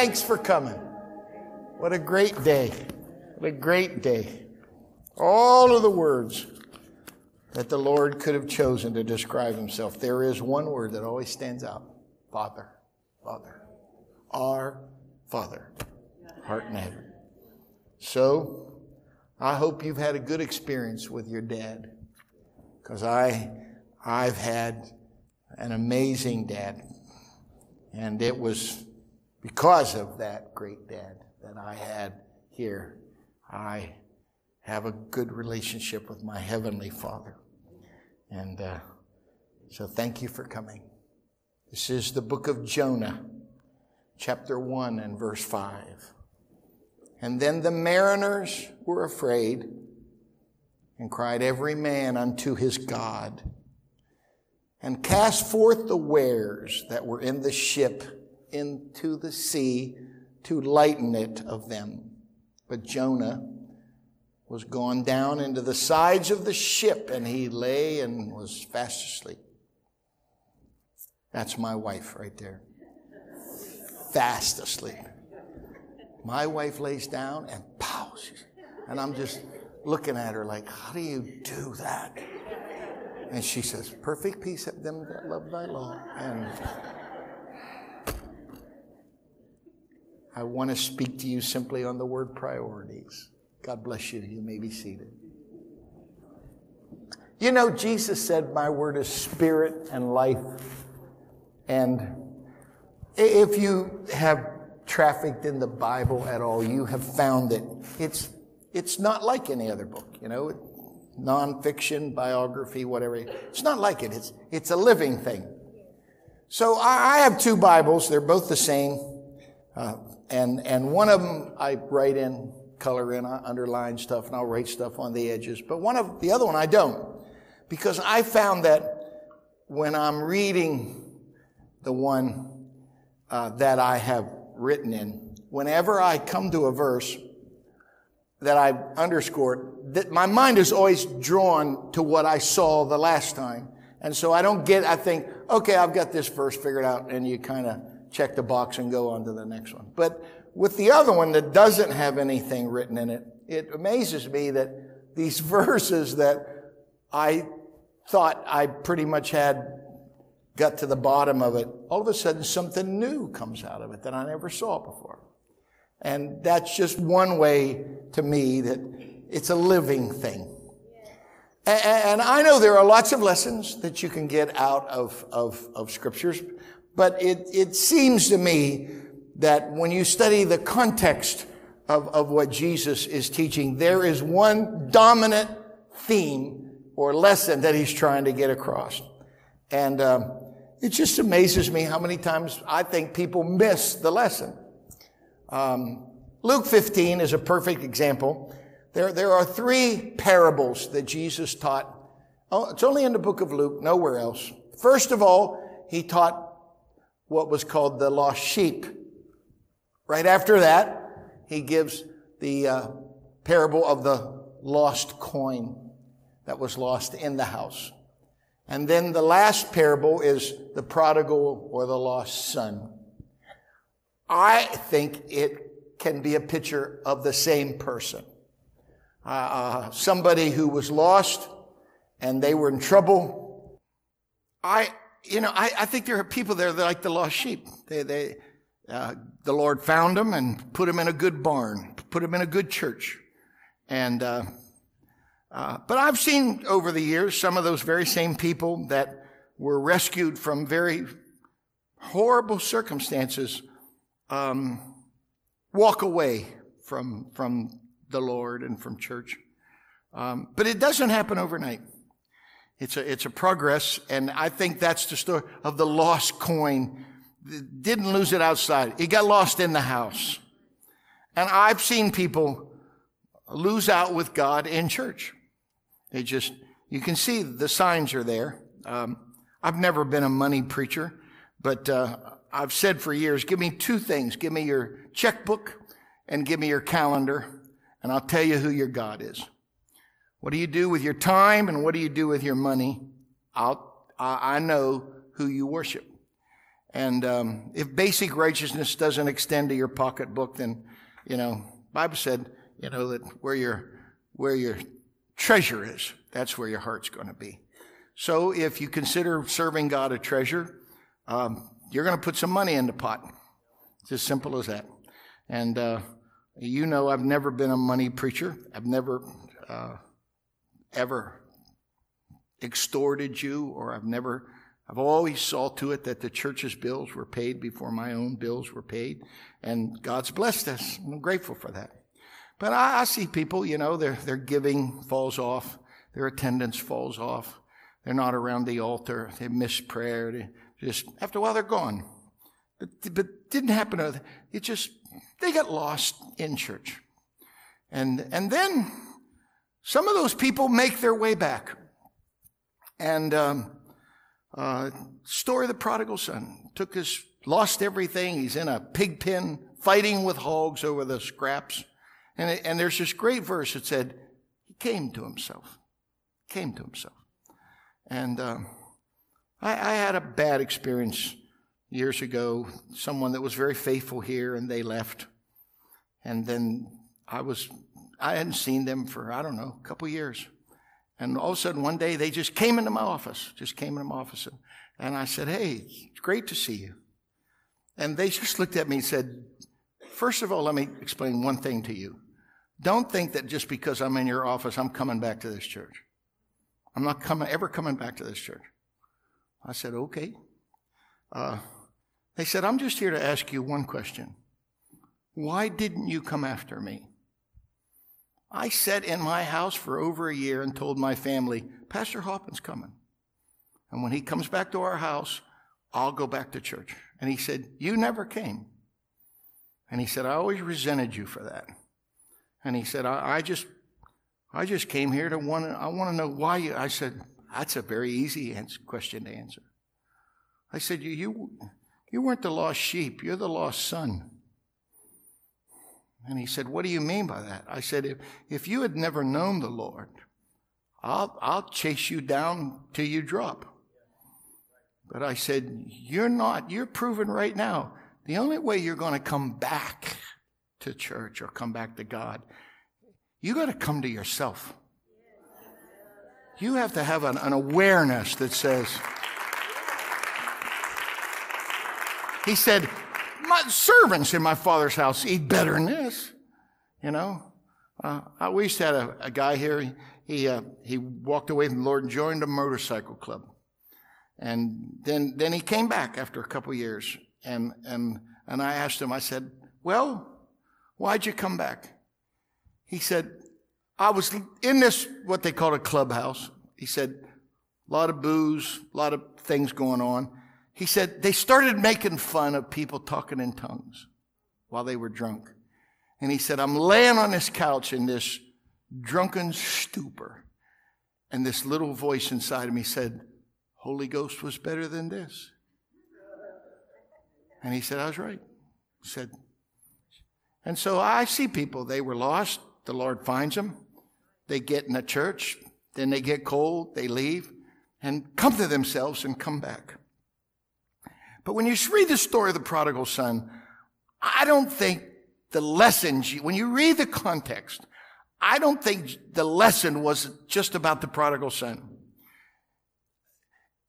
Thanks for coming. What a great day. What a great day. All of the words that the Lord could have chosen to describe himself. There is one word that always stands out Father, Father, our Father, heart and heaven. So, I hope you've had a good experience with your dad, because I, I've had an amazing dad, and it was because of that great dad that I had here. I have a good relationship with my Heavenly Father. And uh, so thank you for coming. This is the book of Jonah, chapter 1 and verse 5. And then the mariners were afraid and cried every man unto his God and cast forth the wares that were in the ship into the sea to lighten it of them. But Jonah was gone down into the sides of the ship, and he lay and was fast asleep. That's my wife right there. Fast asleep. My wife lays down and pow, and I'm just looking at her like, how do you do that? And she says, perfect peace have them that love thy law. And I want to speak to you simply on the word priorities. God bless you. You may be seated. You know, Jesus said, My word is spirit and life. And if you have trafficked in the Bible at all, you have found that it's, it's not like any other book, you know, nonfiction, biography, whatever. It's not like it. It's, it's a living thing. So I, have two Bibles. They're both the same. Uh, and, and one of them I write in color in, I underline stuff, and I'll write stuff on the edges. But one of the other one I don't, because I found that when I'm reading the one uh, that I have written in, whenever I come to a verse that I underscored, that my mind is always drawn to what I saw the last time. And so I don't get, I think, okay, I've got this verse figured out, and you kind of check the box and go on to the next one. But with the other one that doesn't have anything written in it, it amazes me that these verses that I thought I pretty much had got to the bottom of it, all of a sudden something new comes out of it that I never saw before. And that's just one way to me that it's a living thing. And I know there are lots of lessons that you can get out of, of, of scriptures, but it, it seems to me that when you study the context of, of what Jesus is teaching, there is one dominant theme or lesson that he's trying to get across. And um, it just amazes me how many times I think people miss the lesson. Um, Luke 15 is a perfect example. There, there are three parables that Jesus taught. Oh, it's only in the book of Luke, nowhere else. First of all, he taught what was called the lost sheep. Right after that, he gives the uh, parable of the lost coin that was lost in the house. And then the last parable is the prodigal or the lost son. I think it can be a picture of the same person. Uh, uh, somebody who was lost and they were in trouble. I, you know, I, I think there are people there that like the lost sheep. They, they, uh, the Lord found them and put them in a good barn, put them in a good church. And, uh, uh, but I've seen over the years some of those very same people that were rescued from very horrible circumstances um, walk away from, from the Lord and from church. Um, but it doesn't happen overnight. It's a, it's a progress, and I think that's the story of the lost coin didn't lose it outside. It got lost in the house. And I've seen people lose out with God in church. They just, you can see the signs are there. Um, I've never been a money preacher, but uh, I've said for years, give me two things. Give me your checkbook and give me your calendar, and I'll tell you who your God is. What do you do with your time and what do you do with your money? I'll, I know who you worship. And um, if basic righteousness doesn't extend to your pocketbook, then, you know, Bible said, you know, that where your, where your treasure is, that's where your heart's going to be. So if you consider serving God a treasure, um, you're going to put some money in the pot. It's as simple as that. And uh, you know, I've never been a money preacher. I've never uh, ever extorted you, or I've never. I've always saw to it that the church's bills were paid before my own bills were paid, and God's blessed us. I'm grateful for that. But I, I see people, you know, their their giving falls off, their attendance falls off. They're not around the altar. They miss prayer. They just after a while they're gone. But, but didn't happen. It just they got lost in church, and and then some of those people make their way back. And um, uh, story of the prodigal son took his lost everything. He's in a pig pen fighting with hogs over the scraps. And, it, and there's this great verse that said, he came to himself. Came to himself. And um, I, I had a bad experience years ago. Someone that was very faithful here, and they left. And then I was, I hadn't seen them for, I don't know, a couple years. And all of a sudden, one day, they just came into my office, just came into my office. And, and I said, Hey, it's great to see you. And they just looked at me and said, First of all, let me explain one thing to you. Don't think that just because I'm in your office, I'm coming back to this church. I'm not coming, ever coming back to this church. I said, okay. Uh, they said, I'm just here to ask you one question. Why didn't you come after me? I sat in my house for over a year and told my family, Pastor Hoppin's coming. And when he comes back to our house, I'll go back to church. And he said, You never came. And he said, I always resented you for that. And he said, I, I just I just came here to want to, I want to know why you, I said, that's a very easy answer, question to answer. I said, you, you, you weren't the lost sheep, you're the lost son. And he said, What do you mean by that? I said, If, if you had never known the Lord, I'll, I'll chase you down till you drop. But I said, You're not, you're proven right now. The only way you're going to come back to church or come back to God you got to come to yourself. You have to have an, an awareness that says, He said, My servants in my father's house eat better than this. You know? Uh, we used to have a, a guy here. He, he, uh, he walked away from the Lord and joined a motorcycle club. And then, then he came back after a couple years. And, and, and I asked him, I said, Well, why'd you come back? He said, I was in this, what they call a clubhouse. He said, a lot of booze, a lot of things going on. He said, they started making fun of people talking in tongues while they were drunk. And he said, I'm laying on this couch in this drunken stupor. And this little voice inside of me said, Holy Ghost was better than this. And he said, I was right. He said, and so I see people, they were lost. The Lord finds them. They get in a church, then they get cold, they leave, and come to themselves and come back. But when you read the story of the prodigal son, I don't think the lesson, when you read the context, I don't think the lesson was just about the prodigal son.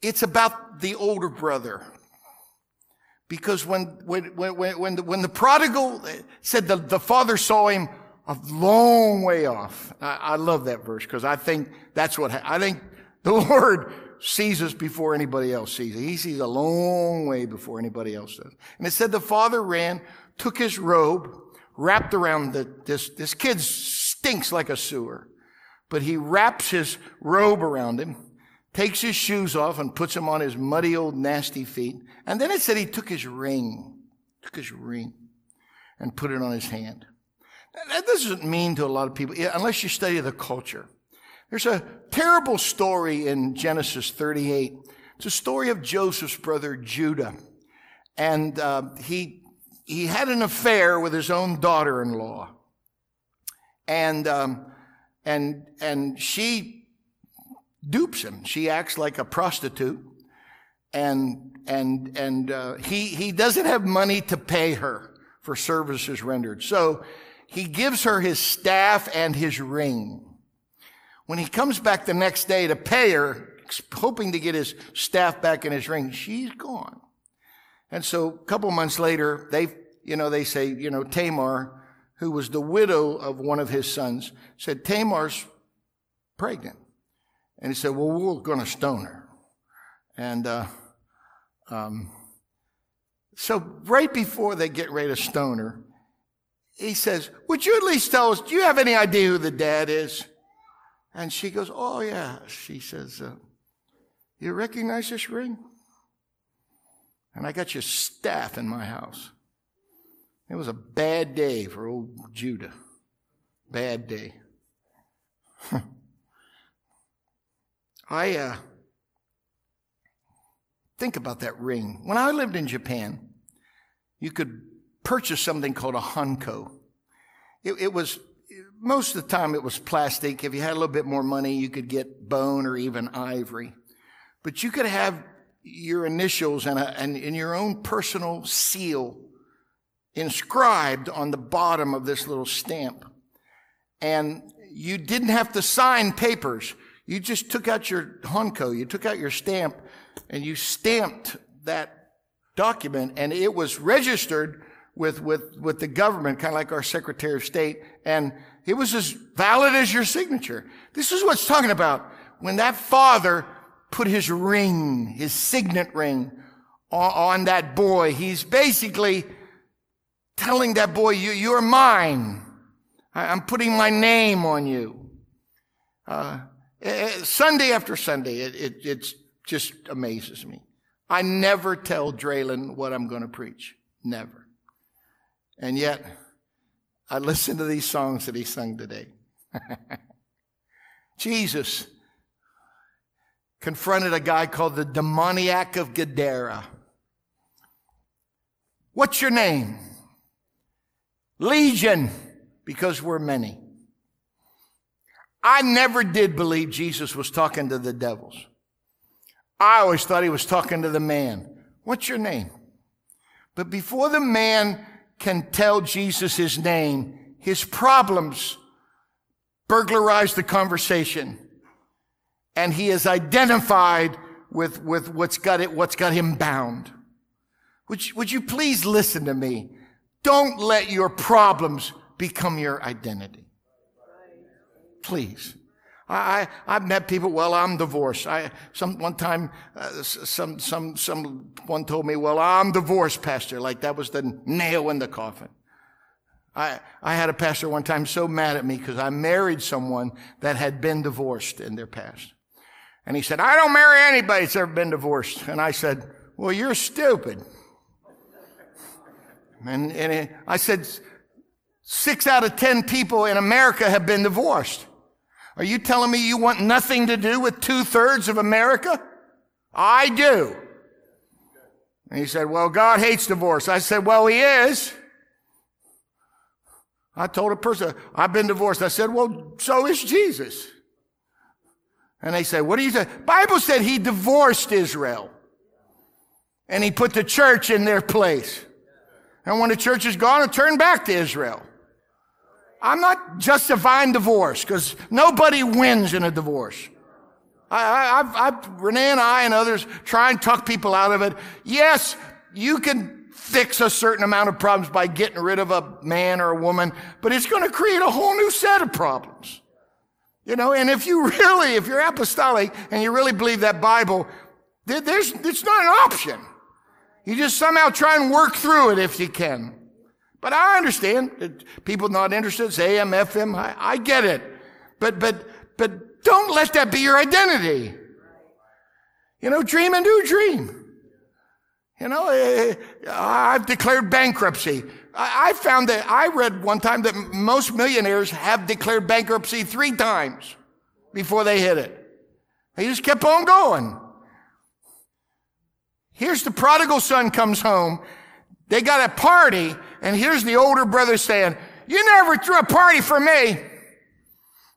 It's about the older brother. Because when, when, when, when, the, when the prodigal eh, said the, the father saw him a long way off. I, I love that verse because I think that's what, I think the Lord sees us before anybody else sees it. He sees a long way before anybody else does. And it said the father ran, took his robe, wrapped around the, this, this kid stinks like a sewer, but he wraps his robe around him, takes his shoes off and puts them on his muddy old nasty feet. And then it said he took his ring, took his ring and put it on his hand. That doesn't mean to a lot of people, unless you study the culture. There's a terrible story in Genesis 38. It's a story of Joseph's brother Judah. And uh, he, he had an affair with his own daughter in law. And, um, and, and she dupes him. She acts like a prostitute. and, and, and, uh, he, he doesn't have money to pay her for services rendered. So he gives her his staff and his ring. When he comes back the next day to pay her, hoping to get his staff back in his ring, she's gone. And so a couple months later, they, you know, they say, you know, Tamar, who was the widow of one of his sons, said, Tamar's pregnant. And he said, well, we're going to stone her. And, uh, um, so right before they get ready to stone her, he says, would you at least tell us, do you have any idea who the dad is? And she goes, oh yeah. She says, uh, you recognize this ring? And I got your staff in my house. It was a bad day for old Judah. Bad day. I uh, think about that ring. When I lived in Japan, you could purchase something called a hanko. It, it was most of the time it was plastic. If you had a little bit more money, you could get bone or even ivory. But you could have your initials and, a, and, and your own personal seal inscribed on the bottom of this little stamp. And you didn't have to sign papers. You just took out your hanko, you took out your stamp, and you stamped that document, and it was registered with, with, with the government, kind of like our Secretary of State, and it was as valid as your signature. This is what's talking about. When that father put his ring, his signet ring on, on that boy. He's basically telling that boy, you, you're mine. I, am putting my name on you. Uh, eh, eh, Sunday after Sunday, it, it it's just amazes me. I never tell Draylen what I'm going to preach. Never. And yet, I listen to these songs that he sung today. Jesus confronted a guy called the demoniac of Gadara. What's your name? Legion, because we're many. I never did believe Jesus was talking to the devils. I always thought he was talking to the man. What's your name? But before the man can tell Jesus his name, his problems burglarize the conversation and he is identified with, with what's got it, what's got him bound. Would you, would you please listen to me? Don't let your problems become your identity. Please. I, I, have met people, well, I'm divorced. I, some, one time, uh, some, some, someone told me, well, I'm divorced, pastor. Like that was the nail in the coffin. I, I had a pastor one time so mad at me because I married someone that had been divorced in their past. And he said, I don't marry anybody that's ever been divorced. And I said, well, you're stupid. And, and I said, six out of ten people in America have been divorced. Are you telling me you want nothing to do with two thirds of America? I do. And he said, well, God hates divorce. I said, well, he is. I told a person, I've been divorced. I said, well, so is Jesus. And they say, what do you say? Bible said he divorced Israel. And he put the church in their place. And when the church is gone, it turned back to Israel. I'm not justifying divorce because nobody wins in a divorce. I, I, I've, Renee and I and others try and talk people out of it. Yes, you can fix a certain amount of problems by getting rid of a man or a woman, but it's going to create a whole new set of problems. You know, and if you really, if you're apostolic and you really believe that Bible, there's, it's not an option. You just somehow try and work through it if you can. But I understand that people not interested, say AM, FM, I, I get it. But, but, but don't let that be your identity. You know, dream and do dream. You know, eh, I've declared bankruptcy. I found that I read one time that most millionaires have declared bankruptcy three times before they hit it. They just kept on going. Here's the prodigal son comes home. They got a party and here's the older brother saying, you never threw a party for me.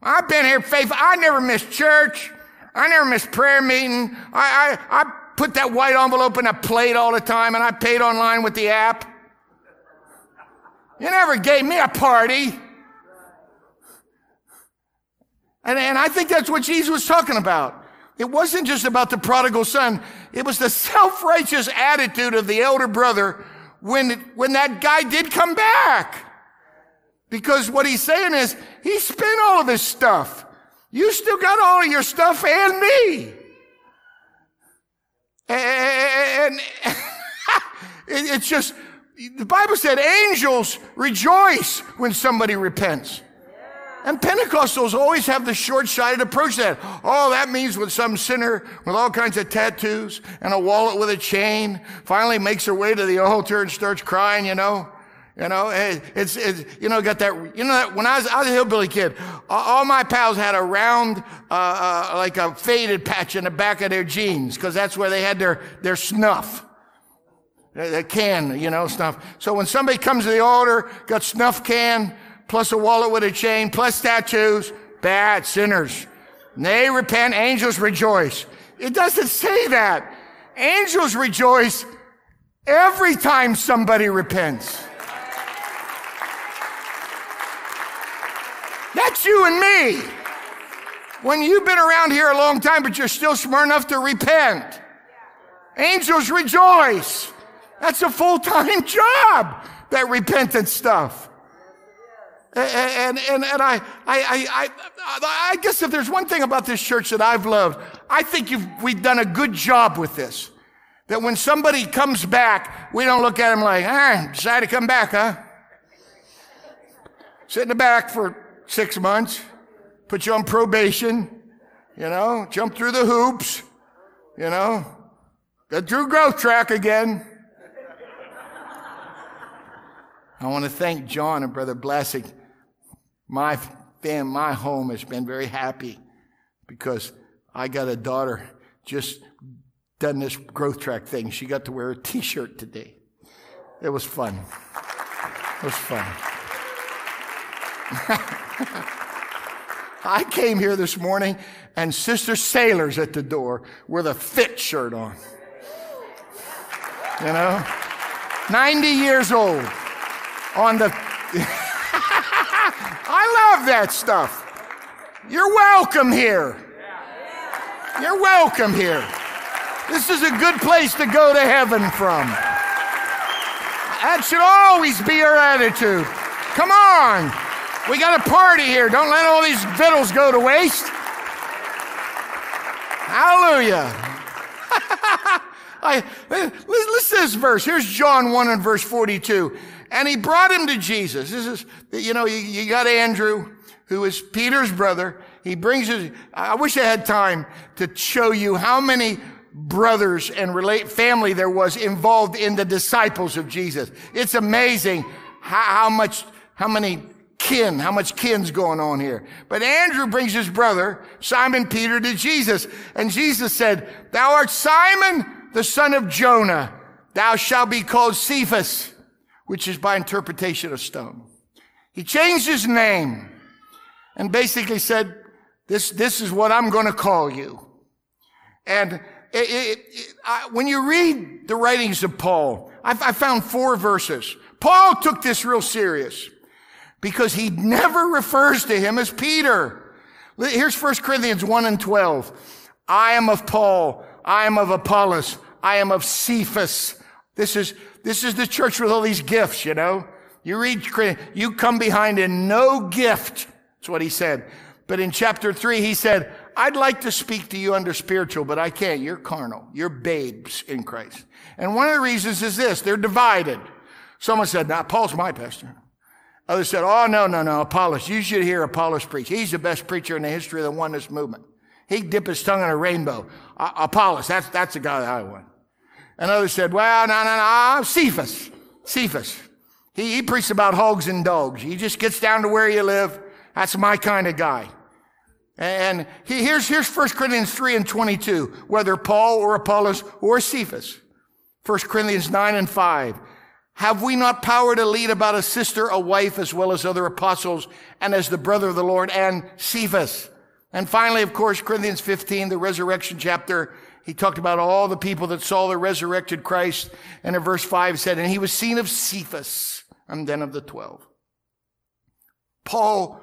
I've been here faithful. I never missed church. I never missed prayer meeting. I, I, I put that white envelope in a plate all the time and I paid online with the app. You never gave me a party. And, and I think that's what Jesus was talking about. It wasn't just about the prodigal son. It was the self-righteous attitude of the elder brother when, when that guy did come back. Because what he's saying is, he spent all of his stuff. You still got all of your stuff and me. And it's just, the Bible said angels rejoice when somebody repents. And Pentecostals always have the short-sighted approach to that. Oh, that means when some sinner with all kinds of tattoos and a wallet with a chain finally makes her way to the altar and starts crying, you know. You know, it's, it's, you know, got that, you know, when I was, I was a hillbilly kid, all my pals had a round, uh, uh, like a faded patch in the back of their jeans, cause that's where they had their, their snuff. The can, you know, snuff. So when somebody comes to the altar, got snuff can, plus a wallet with a chain, plus tattoos, bad sinners. And they repent, angels rejoice. It doesn't say that. Angels rejoice every time somebody repents. That's you and me. When you've been around here a long time, but you're still smart enough to repent. Angels rejoice. That's a full time job, that repentance stuff. And, and, and I, I, I, I, guess if there's one thing about this church that I've loved, I think we've done a good job with this. That when somebody comes back, we don't look at them like, ah, decided to come back, huh? Sit in the back for six months, put you on probation, you know, jump through the hoops, you know, get through growth track again. I want to thank John and Brother Blessing my fam, my home has been very happy because I got a daughter just done this growth track thing. She got to wear a t-shirt today. It was fun. It was fun. I came here this morning and Sister Sailor's at the door with a fit shirt on. You know? 90 years old on the I love that stuff. You're welcome here. You're welcome here. This is a good place to go to heaven from. That should always be our attitude. Come on. We got a party here. Don't let all these victuals go to waste. Hallelujah. I, listen to this verse. Here's John 1 and verse 42. And he brought him to Jesus. This is, you know, you, you got Andrew, who is Peter's brother. He brings his, I wish I had time to show you how many brothers and relate family there was involved in the disciples of Jesus. It's amazing how, how much, how many kin, how much kin's going on here. But Andrew brings his brother, Simon Peter, to Jesus. And Jesus said, Thou art Simon, the son of Jonah. Thou shalt be called Cephas which is by interpretation of stone. He changed his name and basically said, this, this is what I'm going to call you. And it, it, it, I, when you read the writings of Paul, I, I found four verses. Paul took this real serious because he never refers to him as Peter. Here's 1 Corinthians 1 and 12. I am of Paul. I am of Apollos. I am of Cephas. This is, this is the church with all these gifts, you know. You read, you come behind in no gift. That's what he said. But in chapter three, he said, I'd like to speak to you under spiritual, but I can't. You're carnal. You're babes in Christ. And one of the reasons is this. They're divided. Someone said, now Paul's my pastor. Others said, oh, no, no, no, Apollos. You should hear Apollos preach. He's the best preacher in the history of the oneness movement. He'd dip his tongue in a rainbow. Uh, Apollos, that's, that's the guy that I want. And others said, well, no, no, no, Cephas. Cephas. He, he preached about hogs and dogs. He just gets down to where you live. That's my kind of guy. And he, here's, here's 1 Corinthians 3 and 22, whether Paul or Apollos or Cephas. 1 Corinthians 9 and 5. Have we not power to lead about a sister, a wife, as well as other apostles, and as the brother of the Lord, and Cephas? And finally, of course, Corinthians 15, the resurrection chapter, he talked about all the people that saw the resurrected Christ. And in verse 5 said, And he was seen of Cephas, and then of the twelve. Paul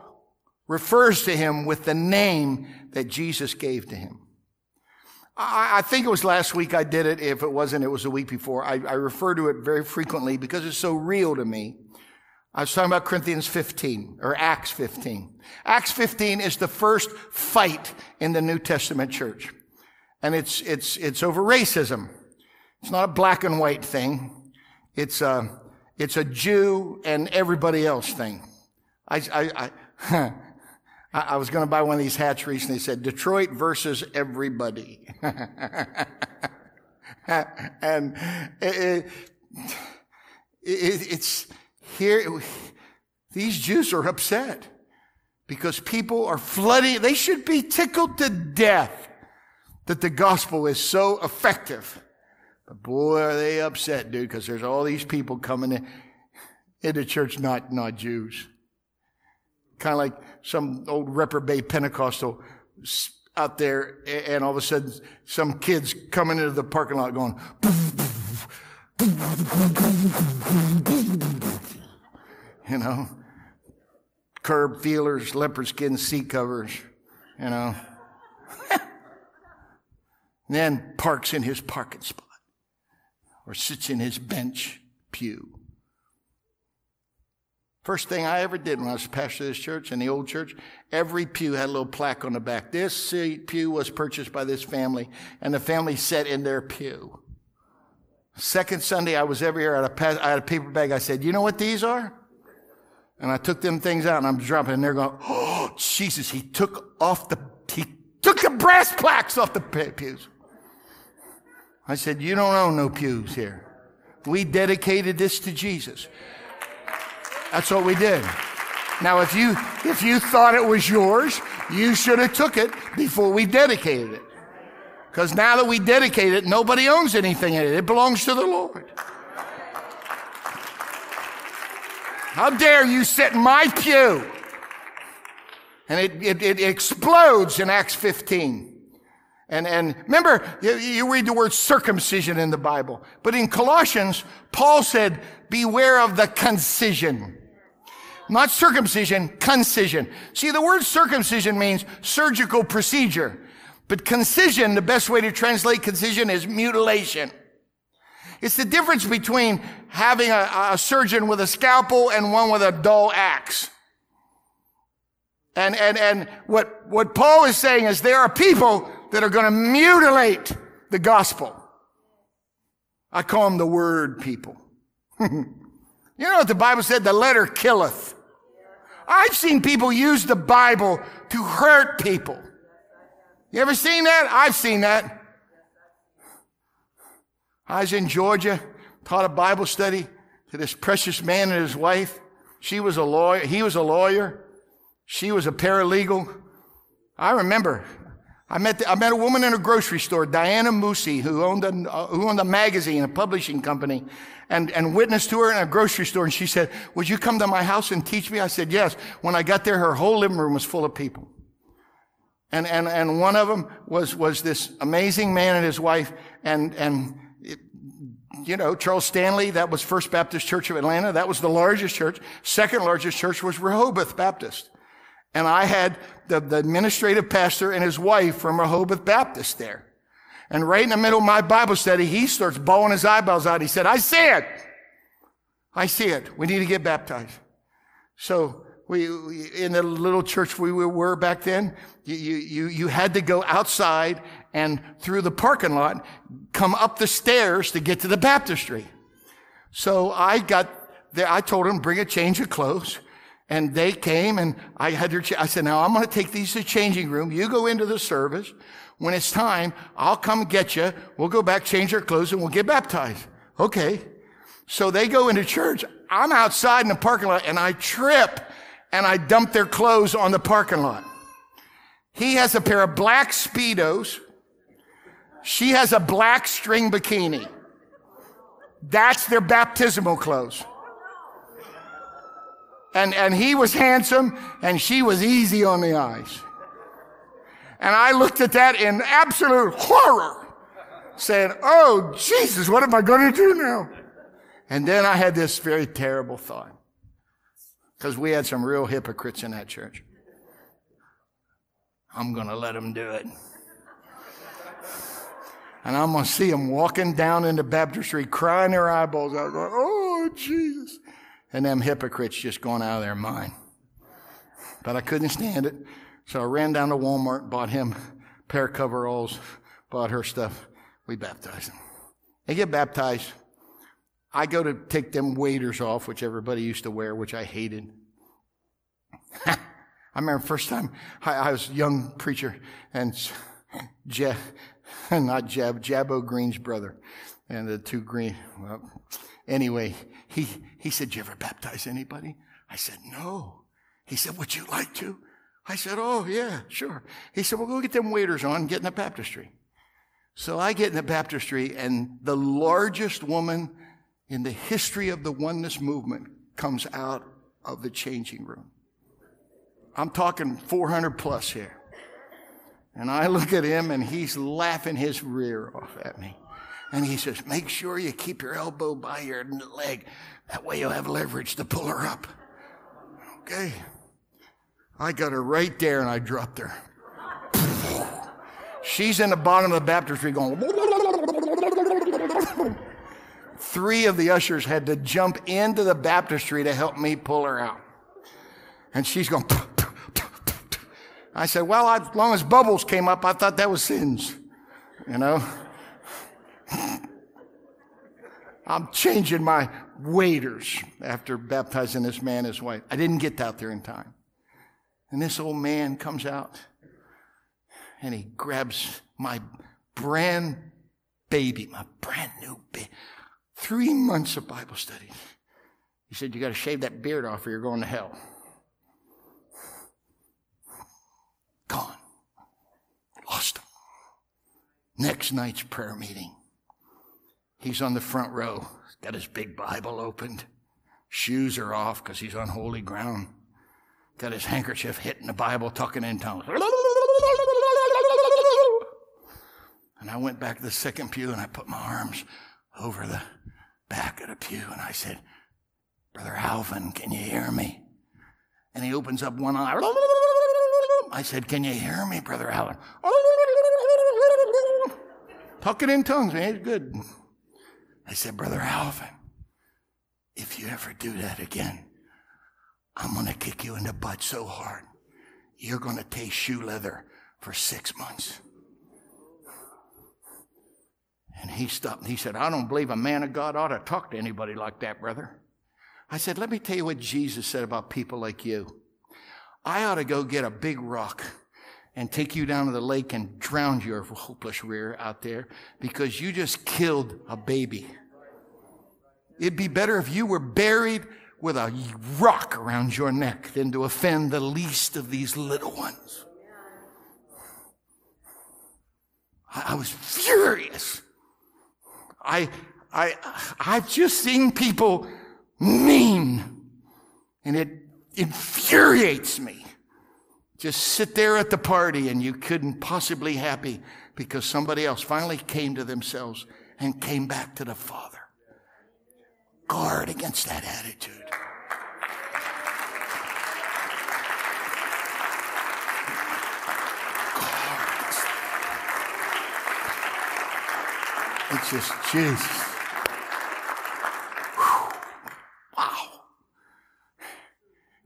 refers to him with the name that Jesus gave to him. I, I think it was last week I did it. If it wasn't, it was a week before. I, I refer to it very frequently because it's so real to me. I was talking about Corinthians 15 or Acts 15. Acts 15 is the first fight in the New Testament church. And it's, it's, it's over racism. It's not a black and white thing. It's a, it's a Jew and everybody else thing. I, I, I, I was going to buy one of these hats recently. Said Detroit versus everybody. and it, it, it's here. These Jews are upset because people are flooding. They should be tickled to death that the gospel is so effective. But boy, are they upset, dude, because there's all these people coming in, into church, not, not Jews. Kind of like some old reprobate Pentecostal out there, and all of a sudden, some kids coming into the parking lot going, you know, curb feelers, leopard skin seat covers, you know. then parks in his parking spot or sits in his bench pew. First thing I ever did when I was pastor of this church in the old church, every pew had a little plaque on the back. This pew was purchased by this family, and the family sat in their pew. Second Sunday I was ever here, I had a paper bag. I said, You know what these are? And I took them things out and I'm dropping, and they're going, Oh, Jesus, he took off the, he took the brass plaques off the pews. I said, You don't own no pews here. We dedicated this to Jesus. That's what we did. Now, if you, if you thought it was yours, you should have took it before we dedicated it. Because now that we dedicate it, nobody owns anything in it. It belongs to the Lord. How dare you sit in my pew? And it, it, it explodes in Acts 15. And, and remember, you, you read the word circumcision in the Bible. But in Colossians, Paul said, beware of the concision. Not circumcision, concision. See, the word circumcision means surgical procedure. But concision, the best way to translate concision is mutilation. It's the difference between having a, a surgeon with a scalpel and one with a dull axe. And, and, and what, what Paul is saying is there are people that are going to mutilate the gospel. I call them the word people. you know what the Bible said? The letter killeth. I've seen people use the Bible to hurt people. You ever seen that? I've seen that. I was in Georgia, taught a Bible study to this precious man and his wife. She was a lawyer. He was a lawyer. She was a paralegal. I remember I met, the, I met a woman in a grocery store, Diana Musi, who owned a, uh, who owned a magazine, a publishing company, and, and witnessed to her in a grocery store. And she said, would you come to my house and teach me? I said, yes. When I got there, her whole living room was full of people. And, and, and one of them was, was this amazing man and his wife. And, and, it, you know, Charles Stanley, that was First Baptist Church of Atlanta. That was the largest church. Second largest church was Rehoboth Baptist. And I had the, the administrative pastor and his wife from Rehoboth Baptist there. And right in the middle of my Bible study, he starts bawling his eyeballs out. He said, I see it. I see it. We need to get baptized. So we, we in the little church we were back then, you, you, you had to go outside and through the parking lot, come up the stairs to get to the baptistry. So I got there. I told him, bring a change of clothes. And they came and I had their, I said, now I'm going to take these to the changing room. You go into the service. When it's time, I'll come get you. We'll go back, change our clothes, and we'll get baptized. Okay. So they go into church. I'm outside in the parking lot and I trip and I dump their clothes on the parking lot. He has a pair of black Speedos. She has a black string bikini. That's their baptismal clothes. And, and he was handsome and she was easy on the eyes. And I looked at that in absolute horror. saying, Oh, Jesus, what am I going to do now? And then I had this very terrible thought because we had some real hypocrites in that church. I'm going to let them do it. And I'm going to see them walking down into baptistry, crying their eyeballs out, going, Oh, Jesus. And them hypocrites just going out of their mind. But I couldn't stand it. So I ran down to Walmart, bought him pair of coveralls, bought her stuff. We baptized them. They get baptized. I go to take them waders off, which everybody used to wear, which I hated. I remember first time I, I was a young preacher and Je, not Jab, Jabbo Green's brother and the two Green. Well, anyway, he, he said, you ever baptize anybody? I said, no. He said, would you like to? I said, oh yeah, sure. He said, well, go get them waders on and get in the baptistry. So I get in the baptistry and the largest woman in the history of the oneness movement comes out of the changing room. I'm talking 400 plus here. And I look at him and he's laughing his rear off at me. And he says, Make sure you keep your elbow by your leg. That way you'll have leverage to pull her up. Okay. I got her right there and I dropped her. She's in the bottom of the baptistry going. Three of the ushers had to jump into the baptistry to help me pull her out. And she's going. I said, well, as long as bubbles came up, I thought that was sins. You know? I'm changing my waders after baptizing this man and his wife. I didn't get out there in time. And this old man comes out and he grabs my brand baby, my brand new baby. Three months of Bible study. He said, You got to shave that beard off or you're going to hell. Gone. Lost him. Next night's prayer meeting. He's on the front row, got his big Bible opened. Shoes are off because he's on holy ground. Got his handkerchief hitting the Bible, talking in tongues. And I went back to the second pew and I put my arms over the back of the pew and I said, Brother Alvin, can you hear me? And he opens up one eye. I said, Can you hear me, Brother Alvin? Talking in tongues, man. It's good. I said, Brother Alvin, if you ever do that again, I'm going to kick you in the butt so hard. You're going to taste shoe leather for six months. And he stopped and he said, I don't believe a man of God ought to talk to anybody like that, brother. I said, Let me tell you what Jesus said about people like you. I ought to go get a big rock and take you down to the lake and drown your hopeless rear out there because you just killed a baby. It'd be better if you were buried with a rock around your neck than to offend the least of these little ones. I, was furious. I, I, I've just seen people mean, and it infuriates me. Just sit there at the party and you couldn't possibly happy because somebody else finally came to themselves and came back to the Father. Guard against that attitude. It's just Jesus. Whew. Wow.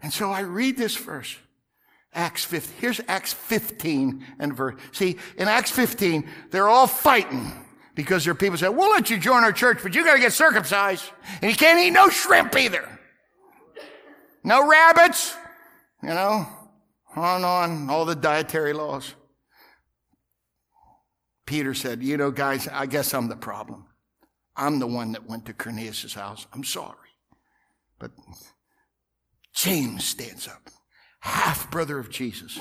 And so I read this verse. Acts 15. Here's Acts 15 and verse. See, in Acts 15, they're all fighting because there are people say, we'll let you join our church, but you got to get circumcised. And you can't eat no shrimp either. No rabbits, you know, on and on, all the dietary laws. Peter said, You know, guys, I guess I'm the problem. I'm the one that went to Cornelius' house. I'm sorry. But James stands up, half brother of Jesus.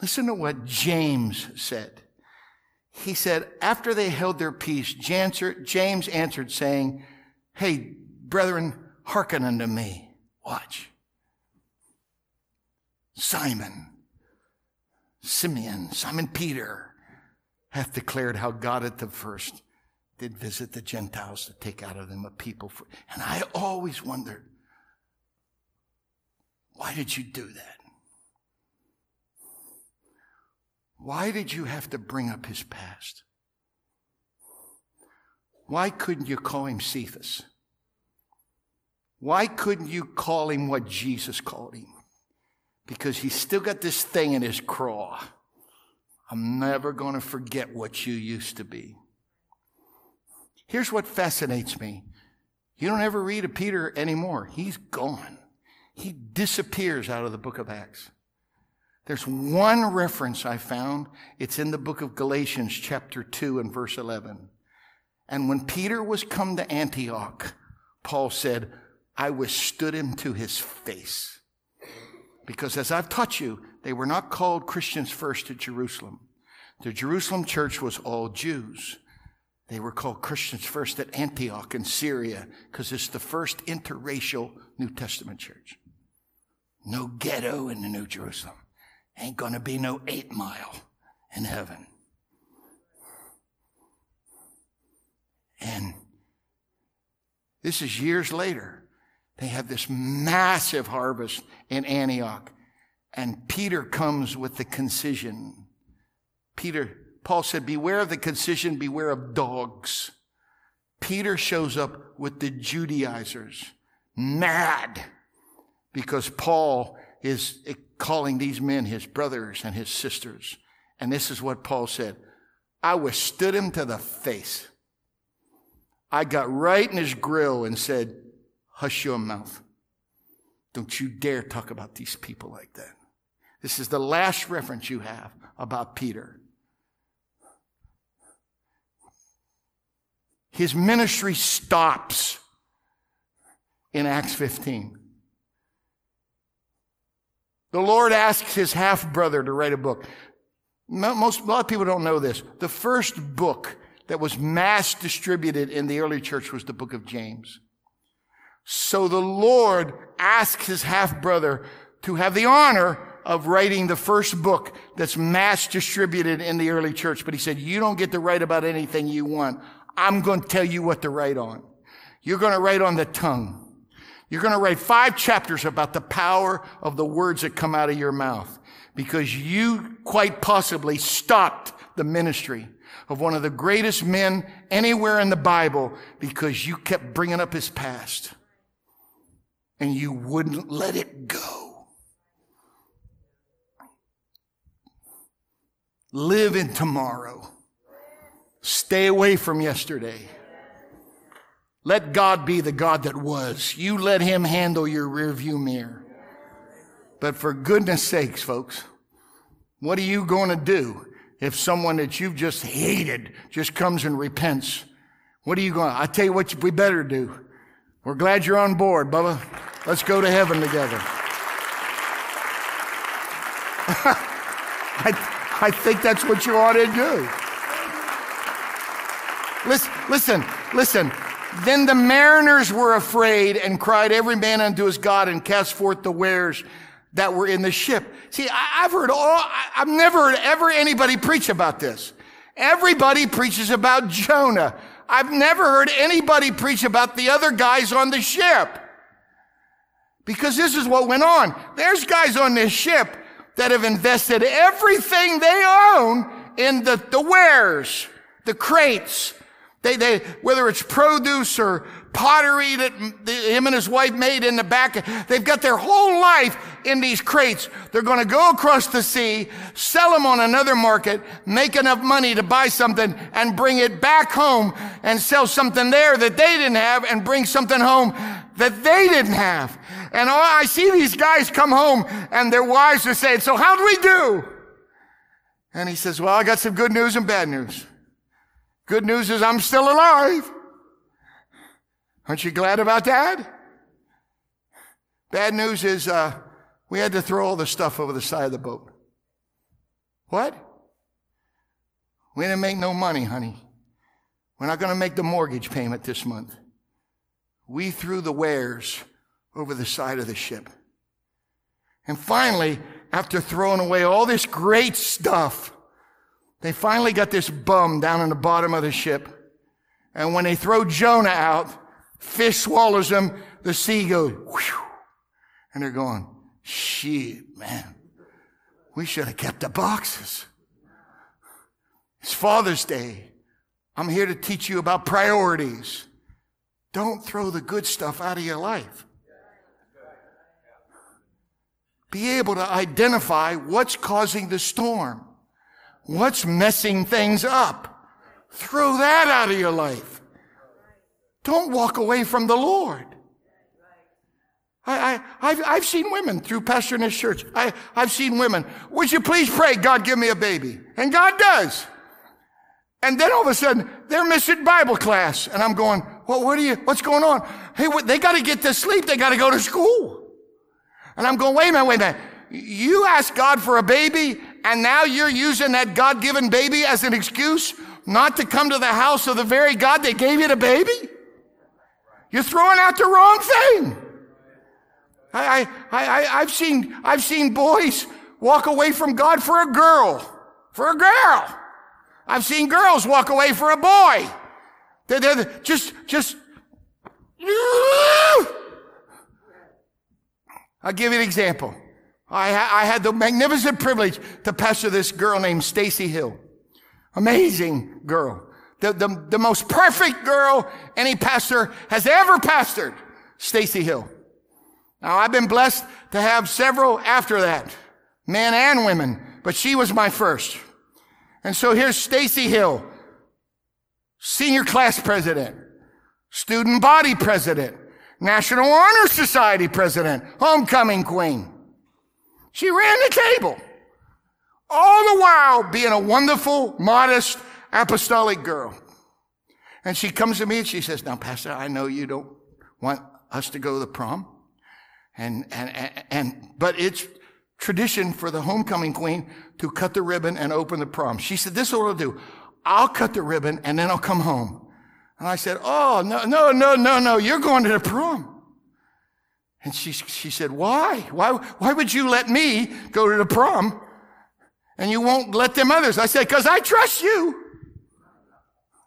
Listen to what James said. He said, after they held their peace, James answered, saying, Hey, brethren, hearken unto me. Watch. Simon, Simeon, Simon Peter, hath declared how God at the first did visit the Gentiles to take out of them a people. For, and I always wondered, why did you do that? Why did you have to bring up his past? Why couldn't you call him Cephas? Why couldn't you call him what Jesus called him? Because he's still got this thing in his craw. I'm never going to forget what you used to be. Here's what fascinates me. You don't ever read of Peter anymore. He's gone. He disappears out of the book of Acts. There's one reference I found. It's in the book of Galatians, chapter 2 and verse 11. And when Peter was come to Antioch, Paul said, I withstood him to his face. Because as I've taught you, they were not called Christians first at Jerusalem. The Jerusalem church was all Jews. They were called Christians first at Antioch in Syria because it's the first interracial New Testament church. No ghetto in the New Jerusalem. Ain't gonna be no eight mile in heaven. And this is years later. They have this massive harvest in Antioch. And Peter comes with the concision. Peter, Paul said, beware of the concision, beware of dogs. Peter shows up with the Judaizers, mad because Paul is calling these men his brothers and his sisters. And this is what Paul said. I withstood him to the face. I got right in his grill and said, hush your mouth. Don't you dare talk about these people like that. This is the last reference you have about Peter. His ministry stops in Acts 15. The Lord asks his half brother to write a book. Most, a lot of people don't know this. The first book that was mass distributed in the early church was the book of James. So the Lord asks his half brother to have the honor of writing the first book that's mass distributed in the early church. But he said, you don't get to write about anything you want. I'm going to tell you what to write on. You're going to write on the tongue. You're going to write five chapters about the power of the words that come out of your mouth because you quite possibly stopped the ministry of one of the greatest men anywhere in the Bible because you kept bringing up his past and you wouldn't let it go. Live in tomorrow. Stay away from yesterday. Let God be the God that was. You let him handle your rearview mirror. But for goodness sakes, folks, what are you going to do if someone that you've just hated just comes and repents? What are you going to? I tell you what we better do. We're glad you're on board, Bubba. Let's go to heaven together. I, I think that's what you ought to do. Listen, listen, listen. Then the mariners were afraid and cried every man unto his God and cast forth the wares that were in the ship. See, I, have heard all, I've never heard ever anybody preach about this. Everybody preaches about Jonah. I've never heard anybody preach about the other guys on the ship. Because this is what went on. There's guys on this ship that have invested everything they own in the, the wares, the crates, they, they, whether it's produce or pottery that him and his wife made in the back, they've got their whole life in these crates. They're going to go across the sea, sell them on another market, make enough money to buy something and bring it back home and sell something there that they didn't have and bring something home that they didn't have. And I see these guys come home and their wives are saying, so how do we do? And he says, well, I got some good news and bad news. Good news is I'm still alive. Aren't you glad about that? Bad news is uh, we had to throw all the stuff over the side of the boat. What? We didn't make no money, honey. We're not going to make the mortgage payment this month. We threw the wares over the side of the ship. And finally, after throwing away all this great stuff, They finally got this bum down in the bottom of the ship. And when they throw Jonah out, fish swallows him, the sea goes, whew, and they're going, shit, man, we should have kept the boxes. It's Father's Day. I'm here to teach you about priorities. Don't throw the good stuff out of your life. Be able to identify what's causing the storm. What's messing things up? Throw that out of your life. Don't walk away from the Lord. I, I, have I've seen women through pastor in this church. I, I've seen women. Would you please pray, God, give me a baby? And God does. And then all of a sudden, they're missing Bible class. And I'm going, well, what are you, what's going on? Hey, what, they got to get to sleep. They got to go to school. And I'm going, wait a minute, wait a minute. You asked God for a baby and now you're using that God-given baby as an excuse not to come to the house of the very God that gave you the baby? You're throwing out the wrong thing. I, I, I, I've seen, I've seen boys walk away from God for a girl, for a girl. I've seen girls walk away for a boy. They're, they're just, just, I'll give you an example. I, I had the magnificent privilege to pastor this girl named Stacy Hill. Amazing girl. The, the, the most perfect girl any pastor has ever pastored. Stacy Hill. Now I've been blessed to have several after that, men and women, but she was my first. And so here's Stacy Hill, senior class president, student body president, National Honor Society president, homecoming queen. She ran the table. All the while being a wonderful, modest, apostolic girl. And she comes to me and she says, now, Pastor, I know you don't want us to go to the prom. And, and, and, and, but it's tradition for the homecoming queen to cut the ribbon and open the prom. She said, this is what I'll do. I'll cut the ribbon and then I'll come home. And I said, oh, no, no, no, no, no. You're going to the prom. And she, she said, why? Why, why would you let me go to the prom and you won't let them others? I said, cause I trust you.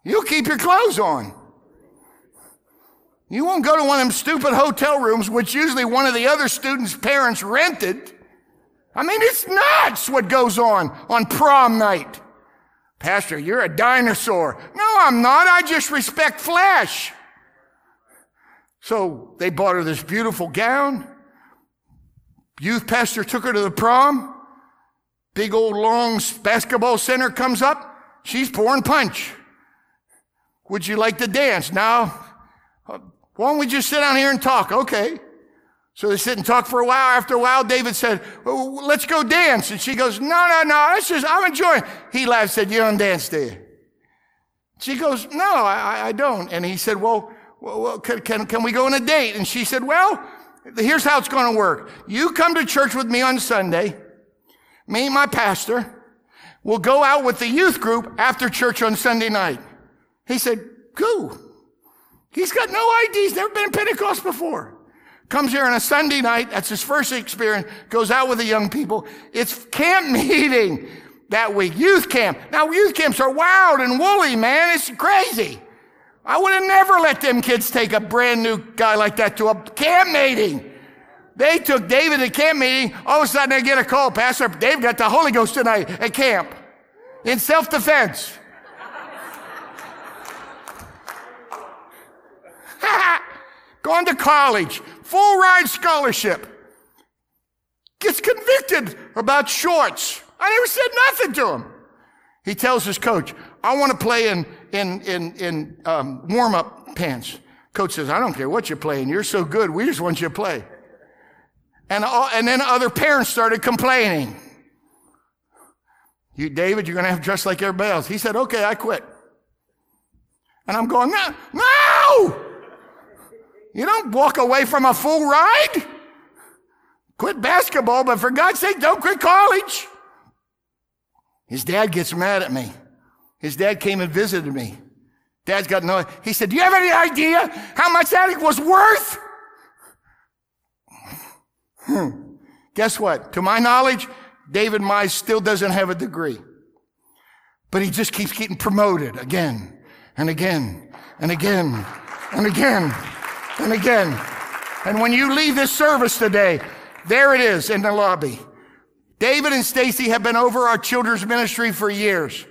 You keep your clothes on. You won't go to one of them stupid hotel rooms, which usually one of the other students' parents rented. I mean, it's nuts what goes on on prom night. Pastor, you're a dinosaur. No, I'm not. I just respect flesh. So they bought her this beautiful gown. Youth pastor took her to the prom. Big old long basketball center comes up. She's pouring punch. Would you like to dance? Now, uh, why don't we just sit down here and talk? Okay. So they sit and talk for a while. After a while, David said, well, let's go dance. And she goes, no, no, no, it's just, I'm enjoying. He laughed, said, you don't dance, do you? She goes, no, I, I don't. And he said, well, well, can, can, can we go on a date? And she said, well, here's how it's going to work. You come to church with me on Sunday. Me and my pastor will go out with the youth group after church on Sunday night. He said, go. He's got no idea. He's never been in Pentecost before. Comes here on a Sunday night. That's his first experience. Goes out with the young people. It's camp meeting that week. Youth camp. Now youth camps are wild and woolly, man. It's crazy. I would have never let them kids take a brand new guy like that to a camp meeting. They took David to camp meeting. All of a sudden they get a call. Pastor, Dave got the Holy Ghost tonight at camp in self-defense. Going to college, full ride scholarship. Gets convicted about shorts. I never said nothing to him. He tells his coach, I want to play in in, in, in um, warm up pants. Coach says, I don't care what you're playing. You're so good. We just want you to play. And, all, and then other parents started complaining. You, David, you're going to have to dress like everybody else. He said, okay, I quit. And I'm going, no, no! You don't walk away from a full ride. Quit basketball, but for God's sake, don't quit college. His dad gets mad at me. His dad came and visited me. Dad's got no, he said, do you have any idea how much that was worth? Hmm. Guess what? To my knowledge, David Mize still doesn't have a degree. but he just keeps getting promoted again and again and again and again and again. And when you leave this service today, there it is in the lobby. David and Stacy have been over our children's ministry for years.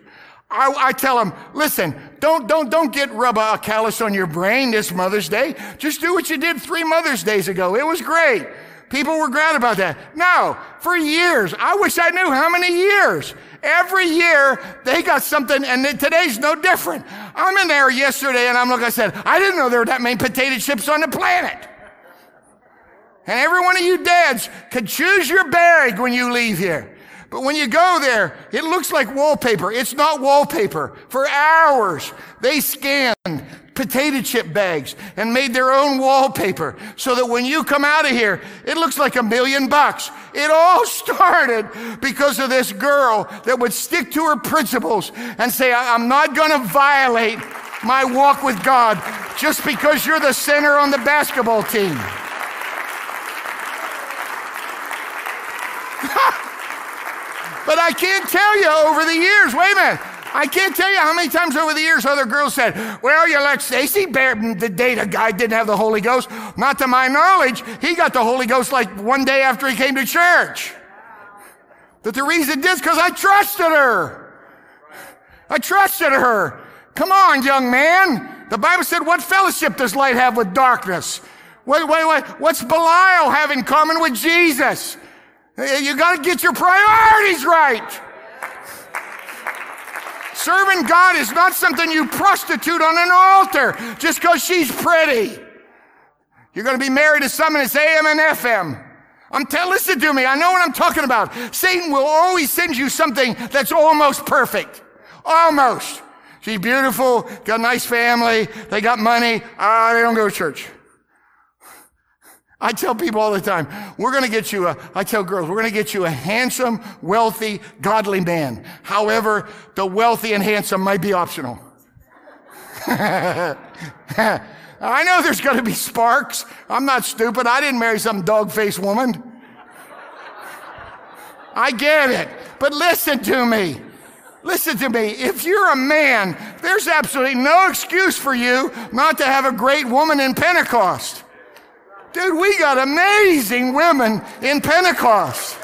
I, I, tell them, listen, don't, don't, don't get rub a callus on your brain this Mother's Day. Just do what you did three Mother's Days ago. It was great. People were glad about that. No, for years. I wish I knew how many years. Every year they got something, and today's no different. I'm in there yesterday, and I'm like I said, I didn't know there were that many potato chips on the planet. And every one of you dads could choose your bag when you leave here. But when you go there, it looks like wallpaper. It's not wallpaper. For hours, they scanned potato chip bags and made their own wallpaper so that when you come out of here, it looks like a million bucks. It all started because of this girl that would stick to her principles and say, I'm not going to violate my walk with God just because you're the center on the basketball team. but I can't tell you over the years, wait a minute. I can't tell you how many times over the years other girls said, Well, you let Stacy Bear the date a guy didn't have the Holy Ghost. Not to my knowledge, he got the Holy Ghost like one day after he came to church. But the reason is because I trusted her. I trusted her. Come on, young man. The Bible said, What fellowship does light have with darkness? What, what, what, what's Belial have in common with Jesus? You got to get your priorities right. Serving God is not something you prostitute on an altar just because she's pretty. You're going to be married to someone that's AM and FM. I'm telling, listen to me. I know what I'm talking about. Satan will always send you something that's almost perfect. Almost. She's beautiful, got a nice family, they got money. Ah, they don't go to church. I tell people all the time, we're going to get you a, I tell girls, we're going to get you a handsome, wealthy, godly man. However, the wealthy and handsome might be optional. I know there's going to be sparks. I'm not stupid. I didn't marry some dog faced woman. I get it. But listen to me. Listen to me. If you're a man, there's absolutely no excuse for you not to have a great woman in Pentecost. Dude, we got amazing women in Pentecost.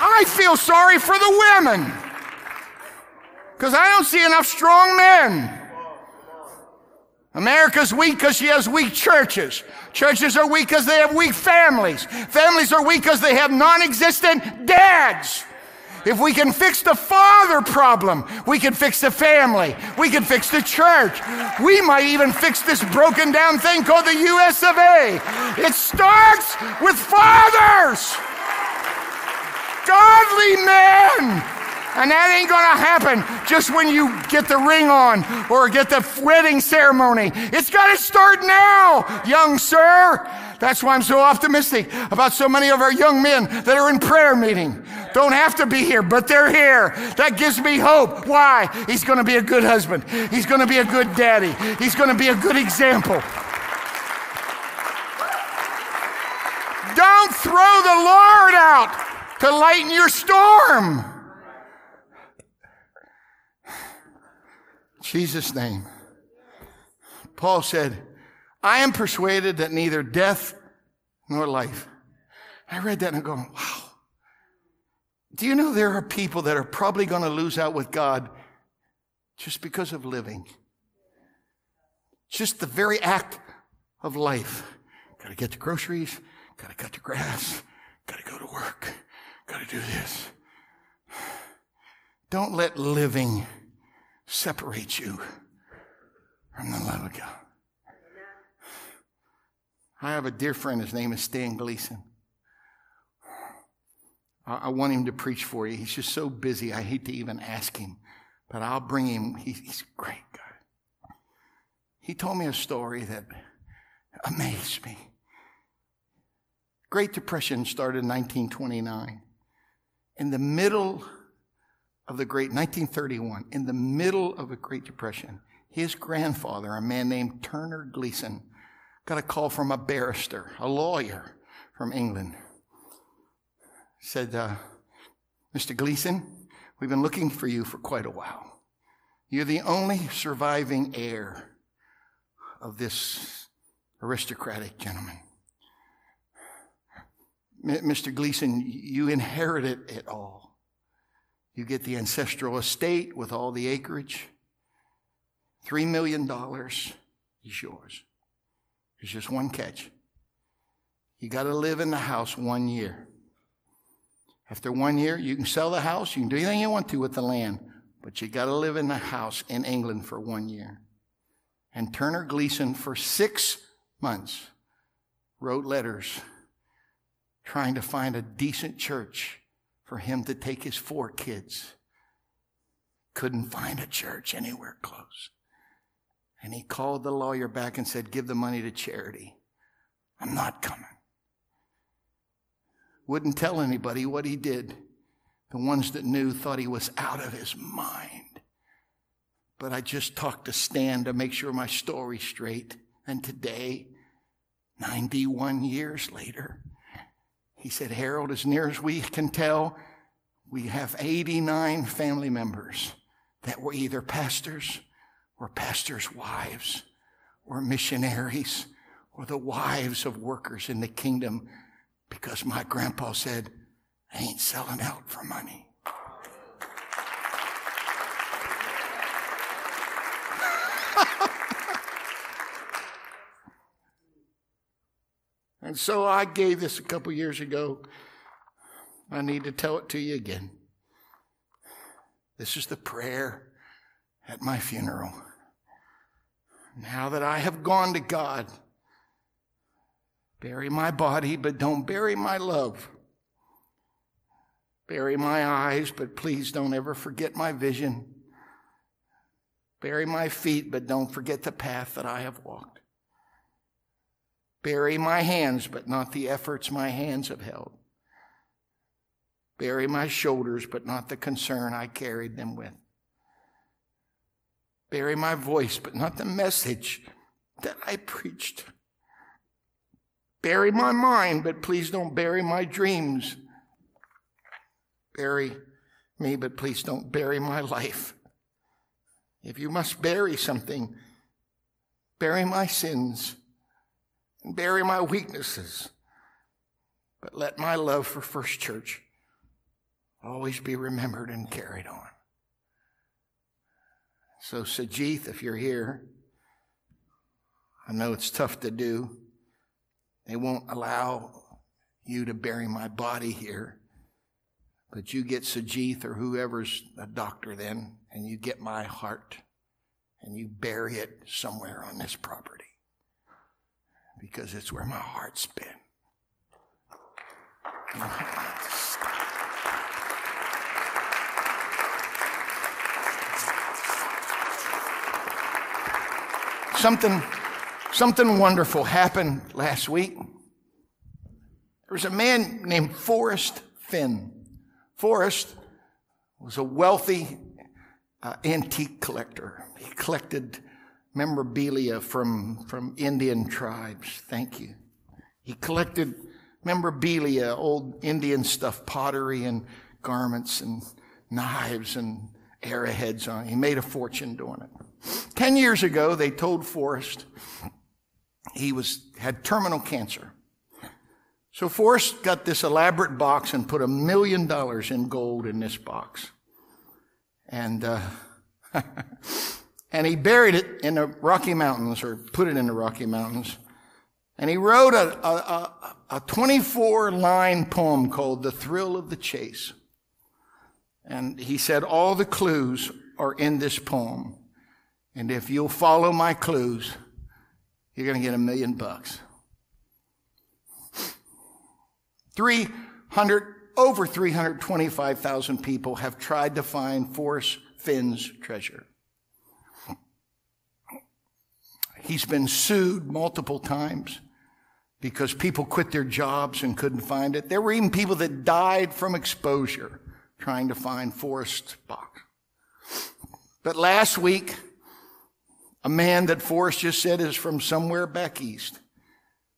I feel sorry for the women because I don't see enough strong men. America's weak because she has weak churches. Churches are weak because they have weak families. Families are weak because they have non existent dads. If we can fix the father problem, we can fix the family. We can fix the church. We might even fix this broken down thing called the US of A. It starts with fathers, godly men. And that ain't gonna happen just when you get the ring on or get the wedding ceremony. It's gotta start now, young sir. That's why I'm so optimistic about so many of our young men that are in prayer meeting. Don't have to be here, but they're here. That gives me hope. Why? He's to be a good husband. He's to be a good daddy. He's to be a good example. Don't throw the Lord out to lighten your storm. Jesus' name. Paul said, I am persuaded that neither death nor life. I read that and I'm going, wow. Do you know there are people that are probably going to lose out with God just because of living? Just the very act of life. Got to get the groceries, got to cut the grass, got to go to work, got to do this. Don't let living separate you from the love of God. I have a dear friend. His name is Stan Gleason. I, want him to preach for you. He's just so busy. I hate to even ask him, but I'll bring him. He's, he's a great guy. He told me a story that amazed me. Great Depression started in 1929. In the middle of the Great 1931, in the middle of a Great Depression, his grandfather, a man named Turner Gleason, got a call from a barrister, a lawyer from England. Said, uh, Mr. Gleason, we've been looking for you for quite a while. You're the only surviving heir of this aristocratic gentleman. Mr. Gleason, you inherited it all. You get the ancestral estate with all the acreage. $3 million is yours. There's just one catch. You got to live in the house one year. After one year, you can sell the house, you can do anything you want to with the land, but you got to live in the house in England for one year. And Turner Gleason, for six months, wrote letters trying to find a decent church for him to take his four kids. Couldn't find a church anywhere close. And he called the lawyer back and said, Give the money to charity. I'm not coming. Wouldn't tell anybody what he did. The ones that knew thought he was out of his mind. But I just talked to Stan to make sure my story's straight. And today, 91 years later, he said, Harold, as near as we can tell, we have 89 family members that were either pastors or pastors' wives or missionaries or the wives of workers in the kingdom because my grandpa said, I ain't selling out for money. And so I gave this a couple years ago. I need to tell it to you again. This is the prayer at my funeral. Now that I have gone to God, bury my body, but don't bury my love. Bury my eyes, but please don't ever forget my vision. Bury my feet, but don't forget the path that I have walked. Bury my hands, but not the efforts my hands have held. Bury my shoulders, but not the concern I carried them with. Bury my voice, but not the message that I preached. Bury my mind, but please don't bury my dreams. Bury me, but please don't bury my life. If you must bury something, bury my sins and bury my weaknesses. But let my love for First Church always be remembered and carried on. So, Sajith, if you're here, I know it's tough to do. They won't allow you to bury my body here. But you get Sajith or whoever's a doctor then, and you get my heart, and you bury it somewhere on this property because it's where my heart's been. Something, something wonderful happened last week. There was a man named Forrest Fenn. Forrest was a wealthy uh, antique collector. He collected memorabilia from, from Indian tribes. Thank you. He collected memorabilia, old Indian stuff, pottery and garments and knives and arrowheads on. He made a fortune doing it. Ten years ago, they told Forrest he was had terminal cancer. So Forrest got this elaborate box and put a million dollars in gold in this box. And uh, and he buried it in the Rocky Mountains or put it in the Rocky Mountains. And he wrote a, a, a 24 line poem called The Thrill of the Chase. And he said, All the clues are in this poem. And if you'll follow my clues, you're going to get a million bucks. 300, over 325,000 people have tried to find Forrest Fenn's treasure. He's been sued multiple times because people quit their jobs and couldn't find it. There were even people that died from exposure trying to find Forrest box. But last week, a man that Forrest just said is from somewhere back east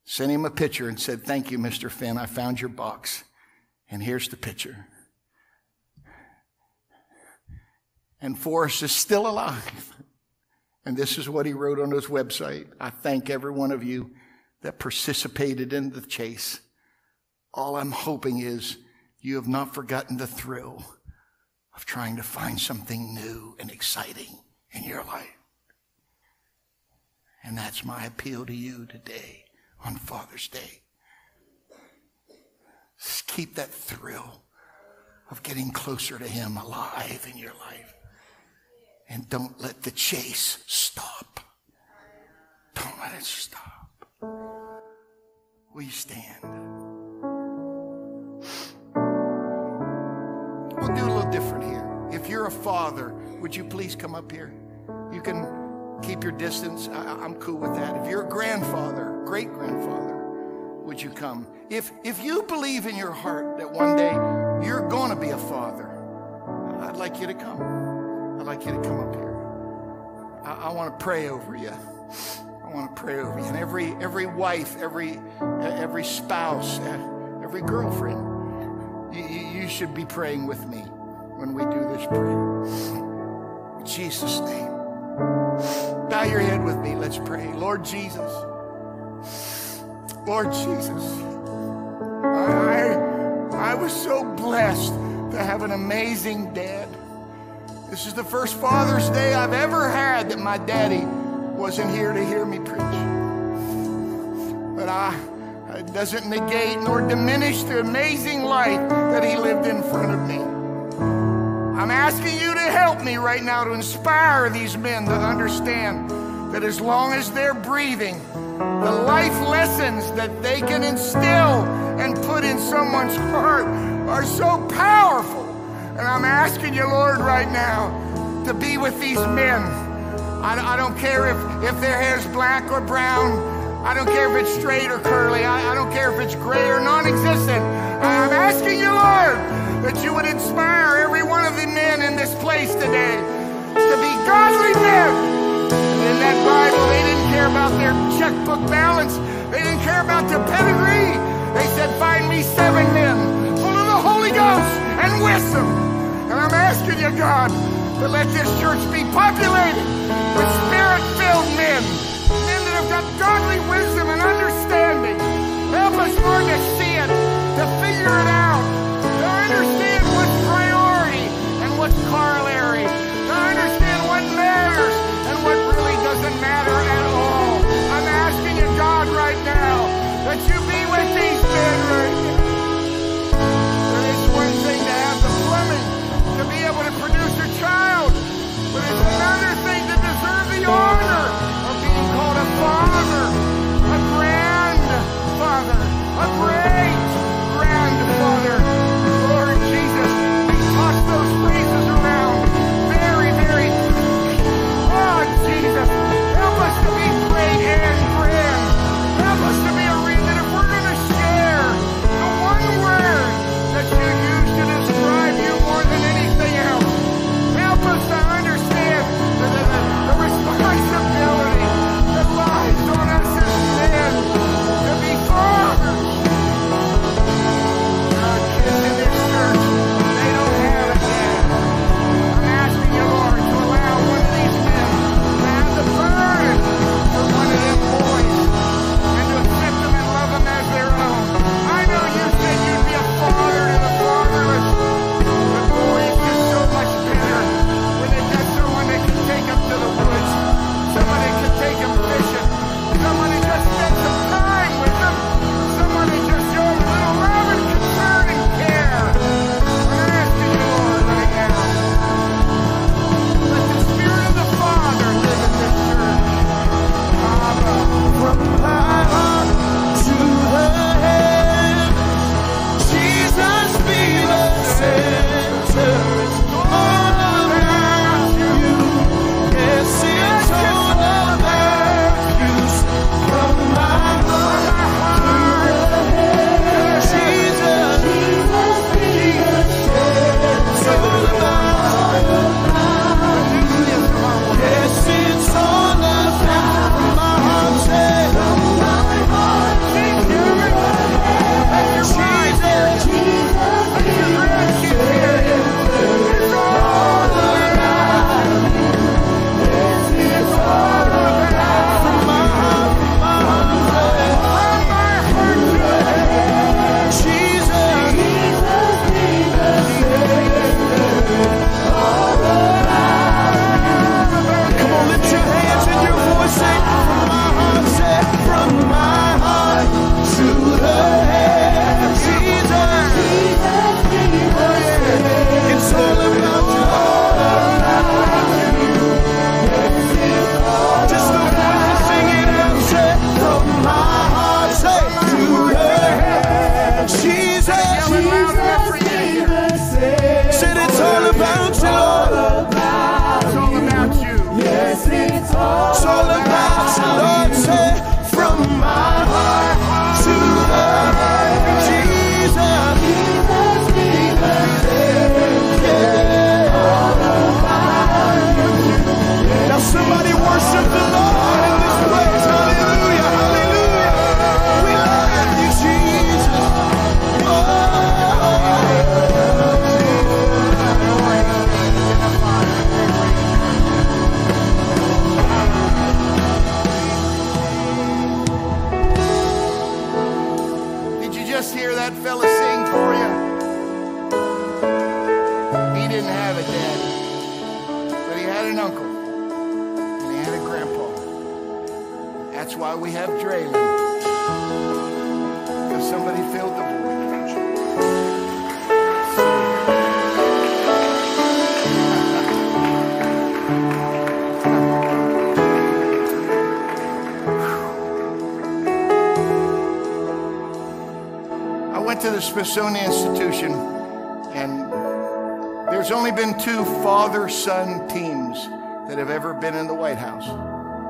sent him a picture and said, Thank you, Mr. Fenn. I found your box. And here's the picture. And Forrest is still alive. And this is what he wrote on his website. I thank every one of you that participated in the chase. All I'm hoping is you have not forgotten the thrill of trying to find something new and exciting in your life. And that's my appeal to you today on Father's Day. Just keep that thrill of getting closer to Him alive in your life. And don't let the chase stop. Don't let it stop. Will you stand? We'll do a little different here. If you're a father, would you please come up here? You can keep your distance. I, am cool with that. If you're a grandfather, great grandfather, would you come? If, if you believe in your heart that one day you're going to be a father, I'd like you to come. Like you to come up here. I, I want to pray over you. I want to pray over you. And every, every wife, every, every spouse, eh, every girlfriend, you, you should be praying with me when we do this prayer. In Jesus' name. Bow your head with me. Let's pray. Lord Jesus. Lord Jesus. I, I was so blessed to have an amazing dad. This is the first Father's Day I've ever had that my daddy wasn't here to hear me preach. But I, it doesn't negate nor diminish the amazing life that he lived in front of me. I'm asking you to help me right now to inspire these men to understand that as long as they're breathing, the life lessons that they can instill and put in someone's heart are so powerful. And I'm asking you, Lord, right now to be with these men. I, I don't care if, if their hair's black or brown. I don't care if it's straight or curly. I, I don't care if it's gray or non existent. I'm asking you, Lord, that you would inspire every one of the men in this place today to be godly men. And in that Bible, they didn't care about their checkbook balance, they didn't care about their pedigree. They said, Find me seven men full of the Holy Ghost and wisdom I'm asking you, God, to let this church be populated with spirit-filled men, men that have got godly wisdom and understanding. Help us, Lord, to see it, to figure it out, to understand what's priority and what's corollary, to understand what matters and what really doesn't matter praise. Smithsonian Institution, and there's only been two father son teams that have ever been in the White House.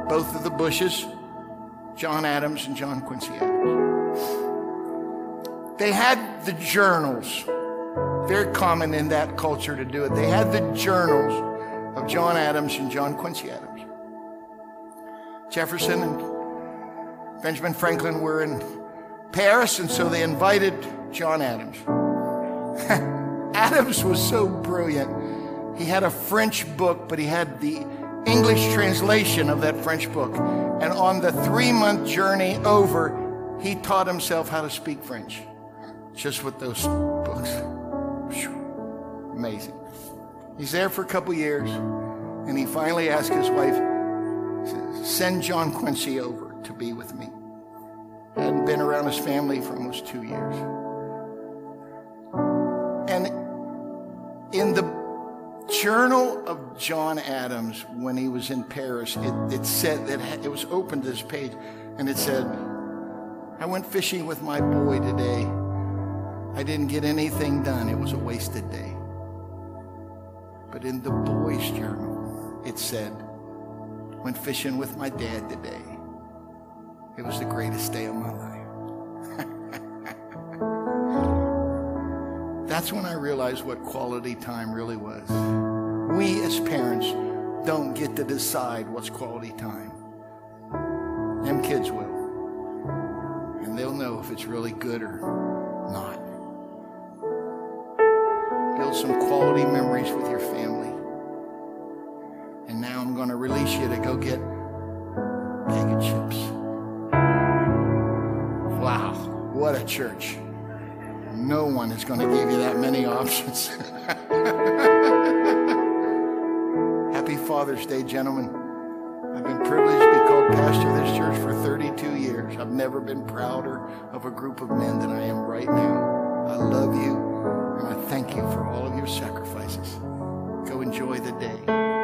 Both of the Bushes, John Adams and John Quincy Adams. They had the journals, very common in that culture to do it. They had the journals of John Adams and John Quincy Adams. Jefferson and Benjamin Franklin were in Paris, and so they invited John Adams. Adams was so brilliant. He had a French book, but he had the English translation of that French book. And on the three month journey over, he taught himself how to speak French just with those books. Amazing. He's there for a couple years, and he finally asked his wife, Send John Quincy over to be with me. Hadn't been around his family for almost two years. In the journal of John Adams, when he was in Paris, it, it said that it was open to this page, and it said, I went fishing with my boy today. I didn't get anything done. It was a wasted day. But in the boy's journal, it said, Went fishing with my dad today. It was the greatest day of my life. That's when I realized what quality time really was. We as parents don't get to decide what's quality time. Them kids will. And they'll know if it's really good or not. Build some quality memories with your family. And now I'm going to release you to go get bag of chips. Wow, what a church. No one is going to give you that many options. Happy Father's Day, gentlemen. I've been privileged to be called pastor of this church for 32 years. I've never been prouder of a group of men than I am right now. I love you, and I thank you for all of your sacrifices. Go enjoy the day.